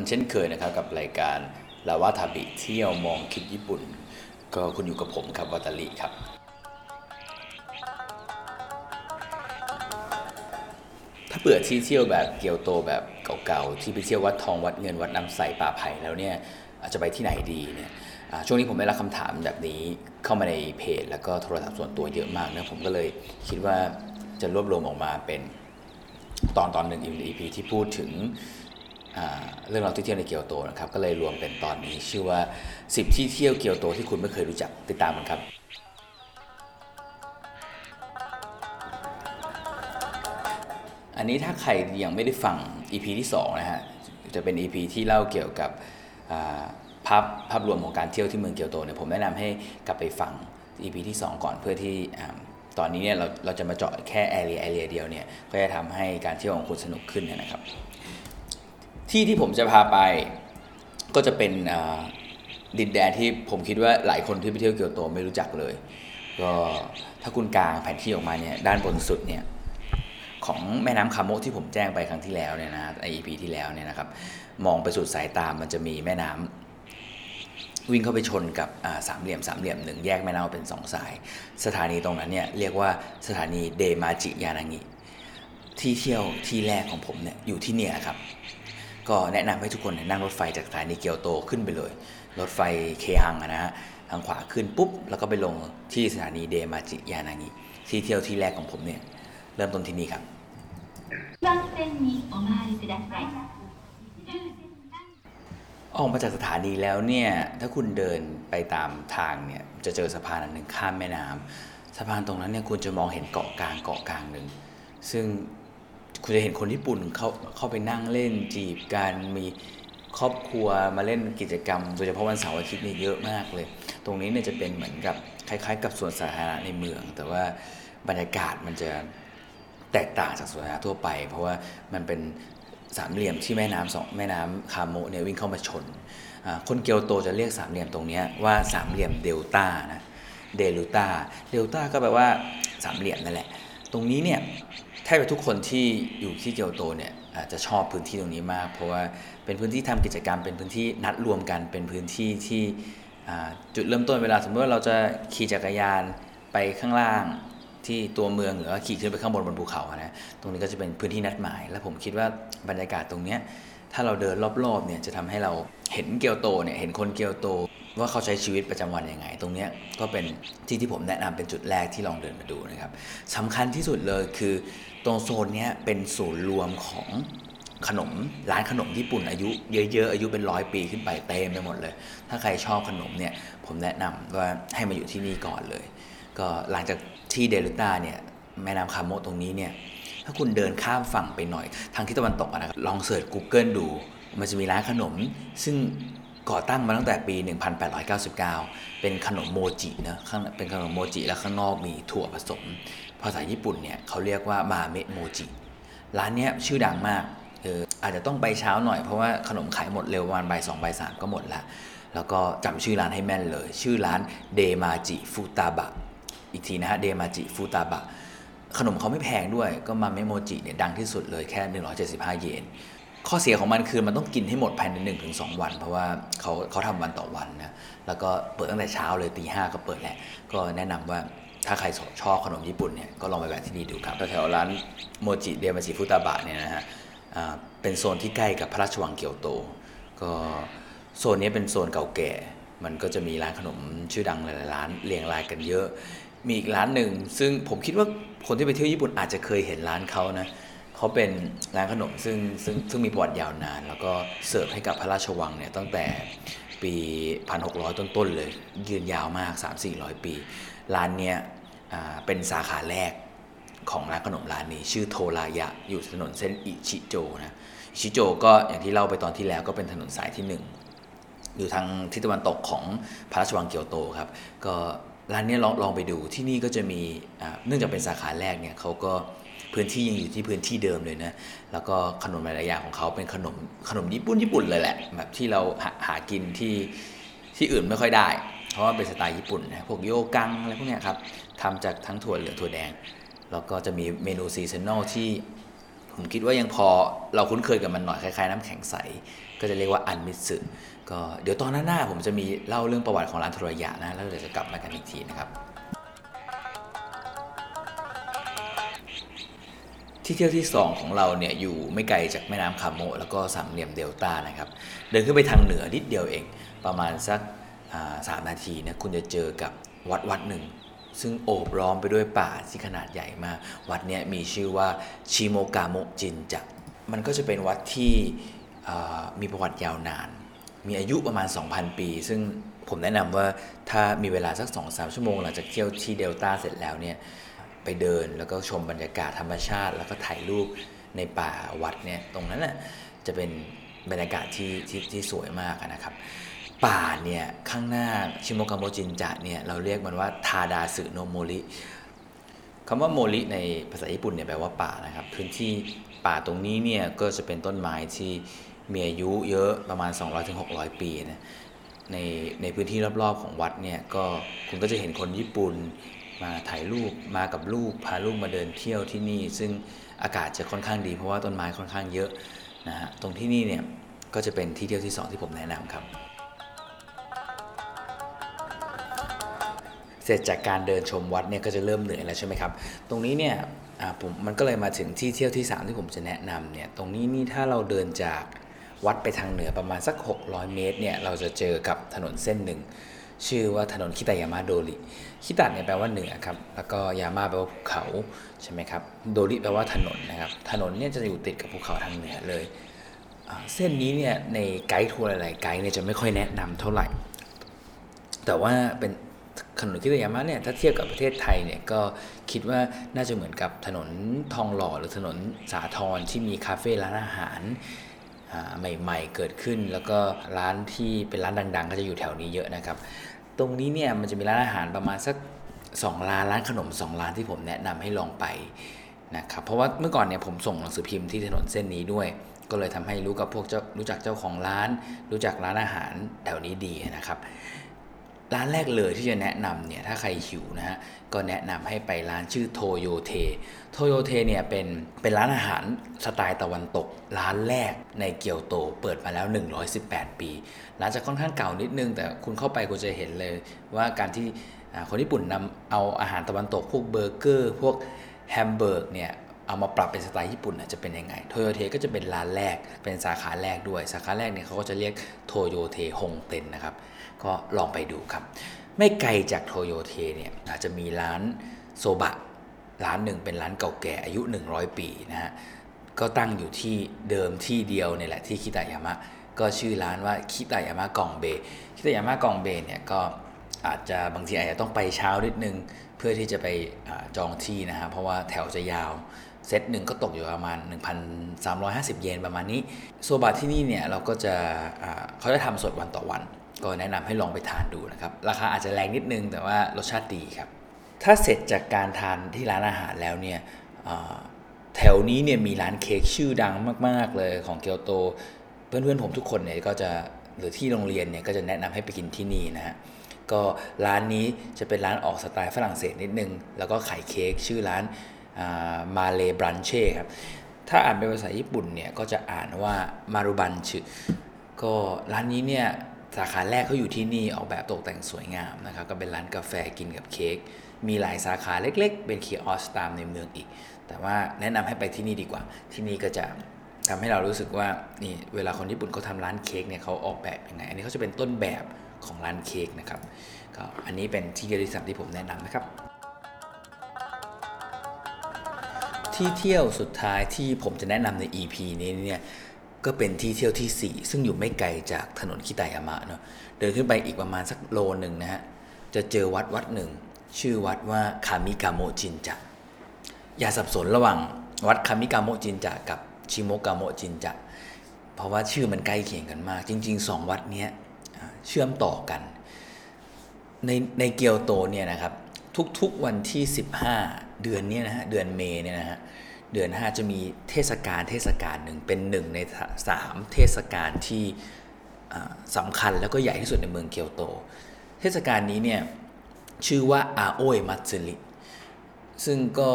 กันเช่นเคยนะครับกับรายการลาวาทาบิเที่ยวมองคิดญี่ปุ่น ก็คุณอยู่กับผมครับวัตาลีครับ ถ้าเปิดที่เที่ยวแบบเกียวโตแบบเก่าๆที่ไปเที่ยววัดทองวัดเงินวัดน้ำใสป่าไผ่แล้วเนี่ยอาจจะไปที่ไหนดีเนี่ยช่วงนี้ผมได้รับคำถามแบบนี้เข้ามาในเพจ แล้วก็โทรศัพท์ส่วนตัวเยอะมากนะผมก็เลยคิดว่าจะรวบรวมออกมาเป็นตอนตอนหนึ่ง EP ที่พูดถึง เรื่องราวที่เที่ยวในเกียวโตนะครับก็เลยรวมเป็นตอนนี้ชื่อว่า 10 ที่เที่ยวเกียวโตที่คุณไม่เคยรู้จักติดตามกันครับอันนี้ถ้าใครยังไม่ได้ฟัง EP ที่2นะฮะจะเป็น EP ที่เล่าเกี่ยวกับภาพภาพรวมของการเที่ยวที่เมืองเกียวโตเนี่ยผมแนะนำให้กลับไปฟัง EP ที่ 2 ก่อนเพื่อที่ตอนนี้เนี่ยเราเราจะมาเจาะแค่แอเรียแอเรียเดียวเนี่ยก็จะทำให้การเที่ยวของคุณสนุกขึ้นนะครับ ที่ที่ผมจะพาไปก็จะเป็นดินแดนที่ผมคิดว่าหลายคนที่ไปเที่ยวเกียวโตไม่รู้จักเลย ก็ถ้าคุณกางแผนที่ออกมาเนี่ยด้านบนสุดเนี่ยของแม่น้ำคาโมะที่ผมแจ้งไปครั้งที่แล้วเนี่ยนะไอ EP ที่แล้วเนี่ยนะครับมองไปสุดสายตามันจะมีแม่น้ำวิ่งเข้าไปชนกับสามเหลี่ยมสามเหลี่ยมหนึ่งแยกแม่น้ำเป็นสองสาย สถานีตรงนั้นเนี่ยเรียกว่าสถานีเดมาจิยานางิที่เที่ยวที่แรกของผมเนี่ยอยู่ที่เนี่ยครับ ก็แนะนำให้ทุกคนนั่งรถไฟจากสถานีเกียวโตขึ้นไปเลย รถไฟเคฮังนะฮะทางขวาขึ้นปุ๊บ แล้วก็ไปลงที่สถานีเดมาจิยานางิที่เที่ยวที่แรกของผมเนี่ย เริ่มต้นที่นี่ครับ ออกมาจากสถานีแล้วเนี่ย ถ้าคุณเดินไปตามทางเนี่ย จะเจอสะพานอันหนึ่งข้ามแม่น้ำ สะพานตรงนั้นเนี่ยคุณจะมองเห็นเกาะกลางเกาะกลางหนึ่งซึ่ง คุณจะเห็นคนญี่ปุ่นเขาเข้าไปนั่งเล่นจีบกันมีครอบครัวมาเล่นกิจกรรม โดยเฉพาะวันเสาร์อาทิตย์นี่เยอะมากเลย ตรงนี้เนี่ยจะเป็นเหมือนกับคล้าย ๆ กับสวนสาธารณะในเมือง แต่ว่าบรรยากาศมันจะแตกต่างจากสวนสาธารณะทั่วไป เพราะว่ามันเป็นสามเหลี่ยมที่แม่น้ำสองแม่น้ำคาโมเนี่ยวิ่งเข้ามาชน คนเกียวโตจะเรียกสามเหลี่ยมตรงนี้ว่าสามเหลี่ยมเดลต้านะเดลูต้าเดลต้าก็แปลว่าสามเหลี่ยมนั่นแหละ ตรงนี้เนี่ย แทบจะทุกคนที่อยู่ที่เกียวโตเนี่ยอาจจะชอบพื้นที่ตรงนี้มาก เพราะว่าเป็นพื้นที่ทำกิจกรรมเป็นพื้นที่นัดรวมกันเป็นพื้นที่ที่จุดเริ่มต้นเวลาสมมติว่าเราจะขี่จักรยานไปข้างล่างที่ตัวเมืองหรือว่าขี่ขึ้นไปข้างบนบนภูเขานะตรงนี้ก็จะเป็นพื้นที่นัดหมาย และผมคิดว่าบรรยากาศตรงนี้ถ้าเราเดินรอบๆเนี่ยจะทำให้เราเห็นเกียวโตเนี่ยเห็นคนเกียวโต ว่าเขาใช้ชีวิตประจำวันยังไง ตรงนี้ก็เป็นที่ที่ผมแนะนำเป็นจุดแรกที่ลองเดินมาดูนะครับสำคัญที่สุดเลยคือตรงโซนนี้เป็นศูนย์รวมของขนมร้านขนมญี่ปุ่นอายุเยอะๆ อายุเป็นร้อยปีขึ้นไปเต็มไปหมดเลย ถ้าใครชอบขนมเนี่ยผมแนะนำว่าให้มาอยู่ที่นี่ก่อนเลย ก็หลังจากที่เดลิต้าเนี่ยแม่น้ำคาโมตรงนี้เนี่ยถ้าคุณเดินข้ามฝั่งไปหน่อย ทางทิศตะวันตกนะครับลองเสิร์ช Google ดู มันจะมีร้านขนม ซึ่ง ก่อตั้งมาตั้งแต่ปี 1899 เป็นขนมโมจินะข้างเป็นขนมโมจิแล้วข้างนอกมีถั่วผสม ภาษาญี่ปุ่นเนี่ยเขาเรียกว่ามาเมะโมจิ ร้านเนี้ยชื่อดังมากเอออาจจะต้องไปเช้าหน่อยเพราะว่าขนมขายหมดเร็วประมาณบ่ายสองบ่ายสามก็หมดละแล้วก็จำชื่อร้านให้แม่นเลย ชื่อร้านเดมาจิฟูตาบะ อีกทีนะฮะเดมาจิฟูตาบะ ขนมเขาไม่แพงด้วย ก็มาเมโมจิเนี่ยดังที่สุดเลยแค่ 175 เยน ข้อเสียของมันคือมันต้องกินให้หมดภายใน1-2วัน เพราะว่าเขาเขาทำวันต่อวันนะแล้วก็เปิดตั้งแต่เช้าเลยตีห้าก็เปิดแหละ ก็แนะนำว่าถ้าใครชอบขนมญี่ปุ่นเนี่ยก็ลองไปแวะที่นี่ดูครับแถวร้านโมจิเดมาจิฟูตาบะเนี่ยนะฮะเป็นโซนที่ใกล้กับพระราชวังเกียวโต ก็โซนนี้เป็นโซนเก่าแก่ มันก็จะมีร้านขนมชื่อดังหลายๆร้านเรียงรายกันเยอะ มีอีกร้านหนึ่งซึ่งผมคิดว่าคนที่ไปเที่ยวญี่ปุ่นอาจจะเคยเห็นร้านเขานะ เขาเป็นร้านขนมซึ่งซึ่งซึ่งมีประวัติยาวนาน แล้วก็เสิร์ฟให้กับพระราชวังเนี่ยตั้งแต่ปี 1600 ต้นๆเลย ยืนยาวมาก 3-400 ปี ร้านเนี้ยอ่าเป็นสาขาแรกของร้านขนมร้านนี้ ชื่อโทรายะอยู่ถนนเส้นอิชิโจนะอิชิโจก็อย่างที่เล่าไปตอนที่แล้วก็เป็นถนนสายที่หนึ่งอยู่ทางทิศตะวันตกของพระราชวังเกียวโตครับ ก็ร้านเนี้ยลองลองไปดูที่นี่ก็จะมีอ่าเนื่องจากเป็นสาขาแรกเนี่ยเขาก็ พื้นที่ยังอยู่ที่พื้นที่เดิมเลยนะแล้วก็ขนมหลายๆอย่างของเขาเป็นขนมขนมญี่ปุ่นญี่ปุ่นเลยแหละแบบที่เราหาหากินที่ที่อื่นไม่ค่อยได้ เพราะว่าเป็นสไตล์ญี่ปุ่นนะพวกโยกังอะไรพวกเนี้ยครับทำจากทั้งถั่วเหลืองถั่วแดง แล้วก็จะมีเมนูซีซันนอลที่ผมคิดว่ายังพอเราคุ้นเคยกับมันหน่อยคล้ายๆ น้ำแข็งใส ก็จะเรียกว่าอันมิสึก็เดี๋ยวตอนหน้าผมจะมีเล่าเรื่องประวัติของร้านโทรยะนะแล้วเดี๋ยวจะกลับมากันอีกทีนะครับ ที่เที่ยวที่ 2 ของเราเนี่ยอยู่ไม่ไกลจากแม่น้ำคาโมแล้วก็สามเหลี่ยมเดลต้านะครับ เดินขึ้นไปทางเหนือนิดเดียวเอง ประมาณสักสามนาทีนะคุณจะเจอกับวัดวัดหนึ่ง ซึ่งโอบล้อมไปด้วยป่าที่ขนาดใหญ่มาก วัดนี้มีชื่อว่าชิโมกาโมจินจัมันก็จะเป็นวัดที่มีประวัติยาวนาน มีอายุประมาณ 2,000 ปี ซึ่งผมแนะนำว่าถ้ามีเวลาสัก 2-3 ชั่วโมงหลังจากเที่ยวที่เดลต้าเสร็จแล้วเนี่ย ไปเดินแล้วก็ชมบรรยากาศธรรมชาติ แล้วก็ถ่ายรูปในป่าวัดเนี่ยตรงนั้นน่ะจะเป็นบรรยากาศที่ที่ที่สวยมากนะครับ ป่าเนี่ยข้างหน้าชิโมกาโมจินจะเนี่ยเราเรียกมันว่าทาดาสึโนโมริคำว่าโมริในภาษาญี่ปุ่นเนี่ยแปลว่าป่านะครับ พื้นที่ป่าตรงนี้เนี่ยก็จะเป็นต้นไม้ที่มีอายุเยอะประมาณ 200-600 ปีนะในในพื้นที่รอบๆของวัดเนี่ยก็คุณก็จะเห็นคนญี่ปุ่น มาถ่ายรูปมากับลูกพาลูกมาเดินเที่ยวที่นี่ ซึ่งอากาศจะค่อนข้างดีเพราะว่าต้นไม้ค่อนข้างเยอะนะฮะตรงที่นี่เนี่ยก็จะเป็นที่เที่ยวที่ 2 ที่ผมแนะนำครับ เสร็จจากการเดินชมวัดเนี่ยก็จะเริ่มเหนื่อยแล้วใช่ไหมครับ ตรงนี้เนี่ยผมมันก็เลยมาถึงที่เที่ยวที่ 3 ที่ผมจะแนะนำเนี่ยตรงนี้นี่ถ้าเราเดินจากวัดไปทางเหนือประมาณสัก 600 เมตรเนี่ยเราจะเจอกับถนนเส้นหนึ่ง ชื่อว่าถนนคิตายามาโดริคิตะเนี่ยแปลว่าเหนือครับ แล้วก็ยามาแปลว่าภูเขาใช่ไหมครับ โดริแปลว่าถนนนะครับ ถนนเนี่ยจะอยู่ติดกับภูเขาทางเหนือเลย เส้นนี้เนี่ยในไกด์ทัวร์หลายๆไกด์เนี่ยจะไม่ค่อยแนะนำเท่าไหร่ แต่ว่าเป็นถนนคิตายามะเนี่ยถ้าเทียบกับประเทศไทยเนี่ยก็คิดว่าน่าจะเหมือนกับถนนทองหล่อหรือถนนสาทรที่มีคาเฟ่ร้านอาหาร ใหม่ ๆ เกิดขึ้น แล้วก็ร้านที่เป็นร้านดัง ๆ ก็จะอยู่แถวนี้เยอะนะครับ ตรงนี้เนี่ยมันจะมีร้านอาหารประมาณสัก2ร้านร้านขนม2ร้านที่ผมแนะนำให้ลองไปนะครับเพราะว่าเมื่อก่อนเนี่ยผมส่งหนังสือพิมพ์ที่ถนนเส้นนี้ด้วย ก็เลยทำให้รู้กับพวกเจ้ารู้จักเจ้าของร้าน รู้จักร้านอาหารแถวนี้ดีนะครับ ร้านแรกเลยที่จะแนะนำเนี่ยถ้าใครหิวนะฮะก็แนะนำให้ไปร้านชื่อโทโยเท โทโยเทเนี่ยเป็นเป็นร้านอาหารสไตล์ตะวันตก ร้านแรกในเกียวโตเปิดมาแล้ว 118 ปีร้านจะค่อนข้างเก่านิดนึง แต่คุณเข้าไปคุณจะเห็นเลยว่าการที่คนญี่ปุ่นนำเอาอาหารตะวันตก พวกเบอร์เกอร์ พวก hamburg เนี่ยเอามาปรับเป็นสไตล์ญี่ปุ่นจะเป็นยังไง โทโยเทก็จะเป็นร้านแรก เป็นสาขาแรกด้วย สาขาแรกเนี่ยเขาก็จะเรียกโทโยเทฮงเต็นนะครับ ก็ลองไปดูครับ ไม่ไกลจากโทโยเทเนี่ยอาจจะมีร้านโซบะร้านหนึ่งเป็นร้านเก่าแก่อายุ 100 ปีนะฮะก็ตั้งอยู่ที่เดิมที่เดียวนี่แหละที่คิตายามะ ก็ชื่อร้านว่าคิตายามะกองเบคิตายามะกองเบเนี่ยก็อาจจะบางทีอาจจะต้องไปเช้านิดนึง เพื่อที่จะไปอจองที่นะฮะเพราะว่าแถวจะยาวเซตหนึ่งก็ตกอยู่ประมาณ 1,350 เยนประมาณนี้โซบะที่นี่เนี่ยเราก็จะเขาจะทำสดวันต่อวัน ก็แนะนำให้ลองไปทานดูนะครับ ราคาอาจจะแรงนิดนึงแต่ว่ารสชาติดีครับ ถ้าเสร็จจากการทานที่ร้านอาหารแล้วเนี่ยแถวนี้เนี่ยมีร้านเค้กชื่อดังมาก ๆ เลยของเกียวโต เพื่อนๆผมทุกคนเนี่ยก็จะหรือที่โรงเรียนเนี่ยก็จะแนะนำให้ไปกินที่นี่นะฮะก็ร้านนี้จะเป็นร้านออกสไตล์ฝรั่งเศสนิดนึง แล้วก็ขายเค้กชื่อร้านมาเลบรันเช่ครับ ถ้าอ่านเป็นภาษาญี่ปุ่นเนี่ยก็จะอ่านว่ามารุบันชอก็ร้านนี้เนี่ยาขาแรกเขาอยู่ที่นี่ออกแบบตกแต่งสวยงามนะครับก็เป็นร้านกาแฟกินกับเค้กมีหลายสาขาเล็ก ๆ เป็นคีออสตามในเมืองอีก แต่ว่าแนะนำให้ไปที่นี่ดีกว่า ที่นี่ก็จะทำให้เรารู้สึกว่านี่เวลาคนญี่ปุ่นเขาทาร้านเค้กเนี่ยเขาออกแบบยังไง อันนี้เขาจะเป็นต้นแบบของร้านเค้กนะครับก็อันนี้เป็นที่เดียวที่สามที่ผมแนะนำนะครับ ที่เที่ยวสุดท้ายที่ผมจะแนะนำใน EP นี้เนี่ย ก็เป็นที่เที่ยวที่ 4 ซึ่งอยู่ไม่ไกลจากถนนคิตายามะเนาะเดินขึ้นไปอีกประมาณสักโลหนึ่งนะฮะจะเจอวัดวัดหนึ่ง ชื่อวัดว่าคามิกาโมจินจะอย่าสับสนระหว่างวัดคามิกาโมจินจะกับชิโมกาโมจินจะเพราะว่าชื่อมันใกล้เคียงกันมาก จริงๆสองวัดนี้เชื่อมต่อกัน ในในเกียวโตเนี่ยนะครับทุกๆวันที่ 15 เดือนนี้นะฮะเดือน May เนี่ยนะฮะ เดือน 5 จะมีเทศกาลเทศกาลหนึ่งเป็นหนึ่งในสามเทศกาลที่สำคัญแล้วก็ใหญ่ที่สุดในเมืองเกียวโต เทศกาลนี้เนี่ยชื่อว่าอาโอยมัตสึริซึ่งก็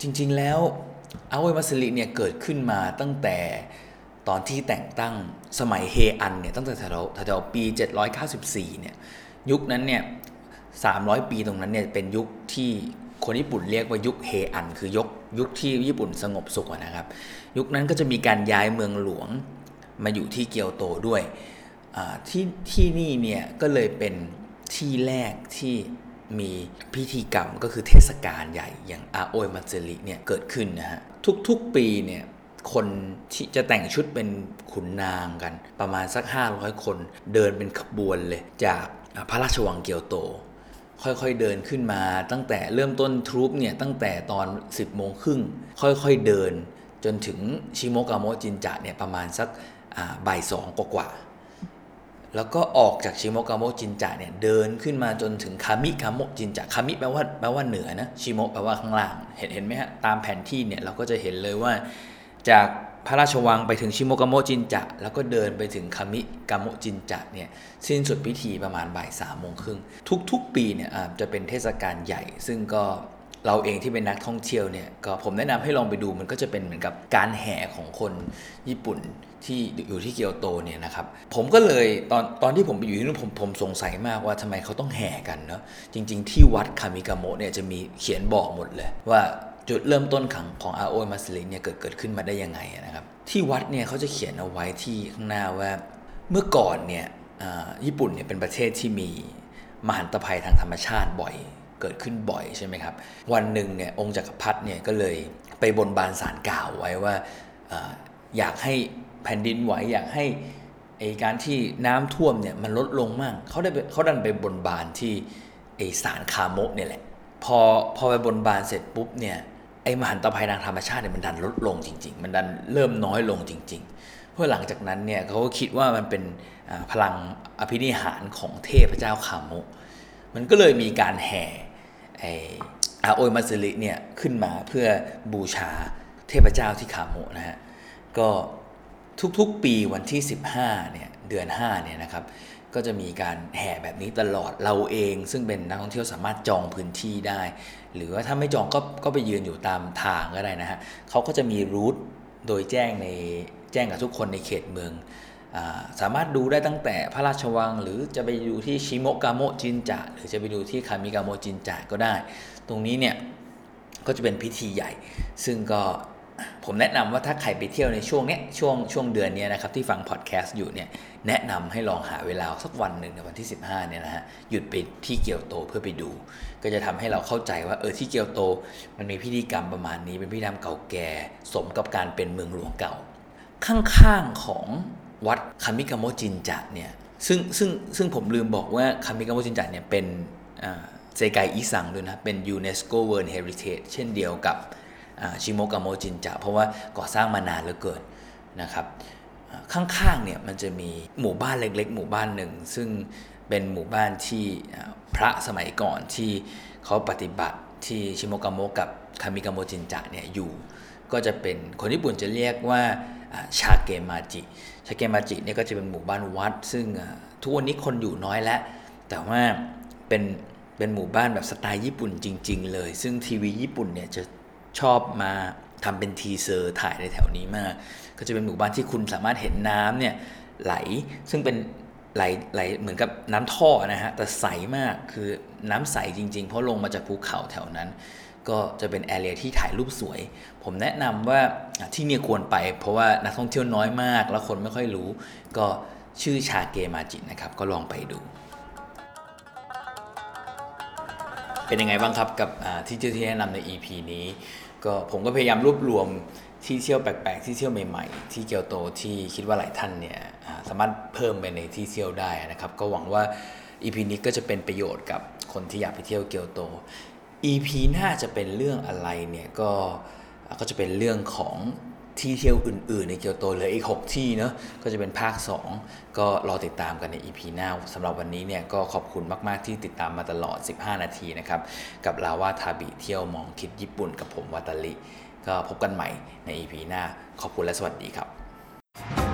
จริงๆแล้วอาโอยมัตสึริเนี่ยเกิดขึ้นมาตั้งแต่ตอนที่แต่งตั้งสมัยเฮอันเนี่ยตั้งแต่แถวแถวปี 794เนี่ยยุคนั้นเนี่ย300 ปีตรงนั้นเนี่ยเป็นยุคที่ คนญี่ปุ่นเรียกว่ายุคเฮอัน คือยกยุคที่ญี่ปุ่นสงบสุขนะครับ ยุคนั้นก็จะมีการย้ายเมืองหลวงมาอยู่ที่เกียวโตด้วยที่ที่นี่เนี่ยก็เลยเป็นที่แรกที่มีพิธีกรรมก็คือเทศกาลใหญ่อย่างอาโอยมัตสึริเนี่ยเกิดขึ้นนะฮะทุกๆปีเนี่ยคนที่จะแต่งชุดเป็นขุนนางกัน ประมาณสัก 500 คนเดินเป็นขบวนเลยจากพระราชวังเกียวโต ค่อยๆเดินขึ้นมาตั้งแต่เริ่มต้น troop เนี่ยตั้งแต่ตอน 10โมงครึ่งค่อยๆเดิน จนถึงชิโมกาโมจินจะเนี่ยประมาณสักบ่ายสองกว่าๆแล้วก็ออกจากชิโมกาโมจินจะเนี่ยเดินขึ้นมาจนถึงคามิกาโมจินจะคามิแปลว่าแปลว่าเหนือนะชิโมแปลว่าข้างล่างเห็นเห็นไหมฮะตามแผนที่เนี่ยเราก็จะเห็นเลยว่าจาก พระราชวังไปถึงชิโมกาโมจินจะ แล้วก็เดินไปถึงคามิกาโมจินจะเนี่ยสิ้นสุดพิธีประมาณบ่ายสามโมงครึ่งทุกๆ ปีเนี่ยจะเป็นเทศกาลใหญ่ ซึ่งก็เราเองที่เป็นนักท่องเที่ยวเนี่ยก็ผมแนะนำให้ลองไปดูมันก็จะเป็นเหมือนกับการแห่ของคนญี่ปุ่นที่อยู่ที่เกียวโตเนี่ยนะครับผมก็เลยตอนตอนที่ผมไปอยู่ที่นู่นผมผมสงสัยมากว่าทำไมเขาต้องแห่กันเนาะจริง ๆ ที่วัดคามิกาโมะเนี่ยจะมีเขียนบอกหมดเลยว่า จุดเริ่มต้นของของอาโอยมาสลินเนี่ยเกิดเกิดขึ้นมาได้ยังไงนะครับ ที่วัดเนี่ยเขาจะเขียนเอาไว้ที่ข้างหน้าว่าเมื่อก่อนเนี่ยญี่ปุ่นเนี่ยเป็นประเทศที่มีมหันตภัยทางธรรมชาติบ่อยเกิดขึ้นบ่อยใช่ไหมครับ วันหนึ่งเนี่ยองค์จักรพรรดิเนี่ยก็เลยไปบนบานสารกล่าวไว้ว่าอยากให้แผ่นดินไหวอยากให้ไอการที่น้ำท่วมเนี่ยมันลดลงมากเขาได้เขาดันไปบนบานที่ไอสารคาโมกเนี่ยแหละพอพอไปบนบานเสร็จปุ๊บเนี่ย ไอมหันตภัยทางธรรมชาติเนี่ยมันดันลดลงจริง ๆ มันดันเริ่มน้อยลงจริง ๆ เพราะหลังจากนั้นเนี่ยเขาก็คิดว่ามันเป็นพลังอภินิหารของเทพเจ้าคามกมันก็เลยมีการแห่ไออาโอยมัสริเนี่ยขึ้นมาเพื่อบูชาเทพเจ้าที่คาโมนะฮะก็ทุกๆปีวันที่ 15เนี่ยเดือน5เนี่ยนะครับ ก็จะมีการแห่แบบนี้ตลอดเราเอง ซึ่งเป็นนักท่องเที่ยวสามารถจองพื้นที่ได้ หรือว่าถ้าไม่จองก็ก็ไปยืนอยู่ตามทางก็ได้นะฮะเขาก็จะมี route โดยแจ้งในแจ้งกับทุกคนในเขตเมืองสามารถดูได้ตั้งแต่พระราชวัง หรือจะไปดูที่ชิโมกาโมจินจะหรือจะไปดูที่คามิกาโมจินจะก็ได้ ตรงนี้เนี่ยก็จะเป็นพิธีใหญ่ ซึ่งก็ ผมแนะนำว่าถ้าใครไปเที่ยวในช่วงเนี้ยช่วงช่วงเดือนนี้นะครับที่ฟังพอดแคสต์อยู่เนี่ยแนะนำให้ลองหาเวลาสักวันหนึ่งในวันที่ 15เนี่ยนะฮะหยุดไปที่เกียวโตเพื่อไปดู ก็จะทำให้เราเข้าใจว่าเออที่เกียวโต มันมีพิธีกรรมประมาณนี้เป็นพิธีกรรมเก่าแก่ สมกับการเป็นเมืองหลวงเก่า ข้างๆของวัดคามิกาโมจินจะเนี่ยซึ่งซึ่งซึ่งผมลืมบอกว่าคามิกาโมจินจะเนี่ยเป็น世界遺産ด้วยนะเป็น UNESCO World Heritage เช่นเดียวกับ ชิโมกาโมจินจะ เพราะว่าก่อสร้างมานานเหลือเกินนะครับข้างๆเนี่ยมันจะมีหมู่บ้านเล็ก ๆ หมู่บ้านหนึ่ง ซึ่งเป็นหมู่บ้านที่พระสมัยก่อนที่เขาปฏิบัติที่ชิโมกาโมกับคามิกาโมจินจะเนี่ยอยู่ ก็จะเป็นคนญี่ปุ่นจะเรียกว่าชาเกมาจิ ชาเกมาจิเนี่ยก็จะเป็นหมู่บ้านวัด ซึ่งทุกวันนี้คนอยู่น้อยแล้ว แต่ว่าเป็นเป็นหมู่บ้านแบบสไตล์ญี่ปุ่นจริง ๆ เลย ซึ่งทีวีญี่ปุ่นเนี่ยจะ ชอบมาทำเป็นทีเซอร์ถ่ายในแถวนี้มาก ก็จะเป็นหมู่บ้านที่คุณสามารถเห็นน้ำเนี่ยไหลซึ่งเป็นไหลไหลเหมือนกับน้ำท่อนะฮะแต่ใสมากคือน้ำใสจริง ๆ เพราะลงมาจากภูเขาแถวนั้น ก็จะเป็นแอเรียที่ถ่ายรูปสวย ผมแนะนำว่าที่นี่ควรไป เพราะว่านักท่องเที่ยวน้อยมาก แล้วคนไม่ค่อยรู้ ก็ชื่อชาเกมาจินะครับ ก็ลองไปดู เป็นยังไงบ้างครับกับที่เที่ยวที่แนะนำใน EP นี้ ก็ผมก็พยายามรวบรวมที่เที่ยวแปลกๆ ที่เที่ยวใหม่ๆ ที่เกียวโตที่คิดว่าหลายท่านเนี่ยสามารถเพิ่มไปในที่เที่ยวได้นะครับ ก็หวังว่า EP นี้ก็จะเป็นประโยชน์กับคนที่อยากไปเที่ยวเกียวโต EP หน้าจะเป็นเรื่องอะไรเนี่ยก็ก็จะเป็นเรื่องของ ที่เที่ยวอื่น ๆ ในเกียวโตเหลืออีก 6 ที่เนาะก็จะเป็นภาค 2 ก็รอติดตามกันใน EP หน้าสำหรับวันนี้เนี่ยก็ขอบคุณมาก ๆ ที่ติดตามมาตลอด 15 นาทีนะครับ กับลาวาทาบิเที่ยวมองคิดญี่ปุ่นกับผมวัตลิ ก็พบกันใหม่ใน EP หน้า ขอบคุณและสวัสดีครับ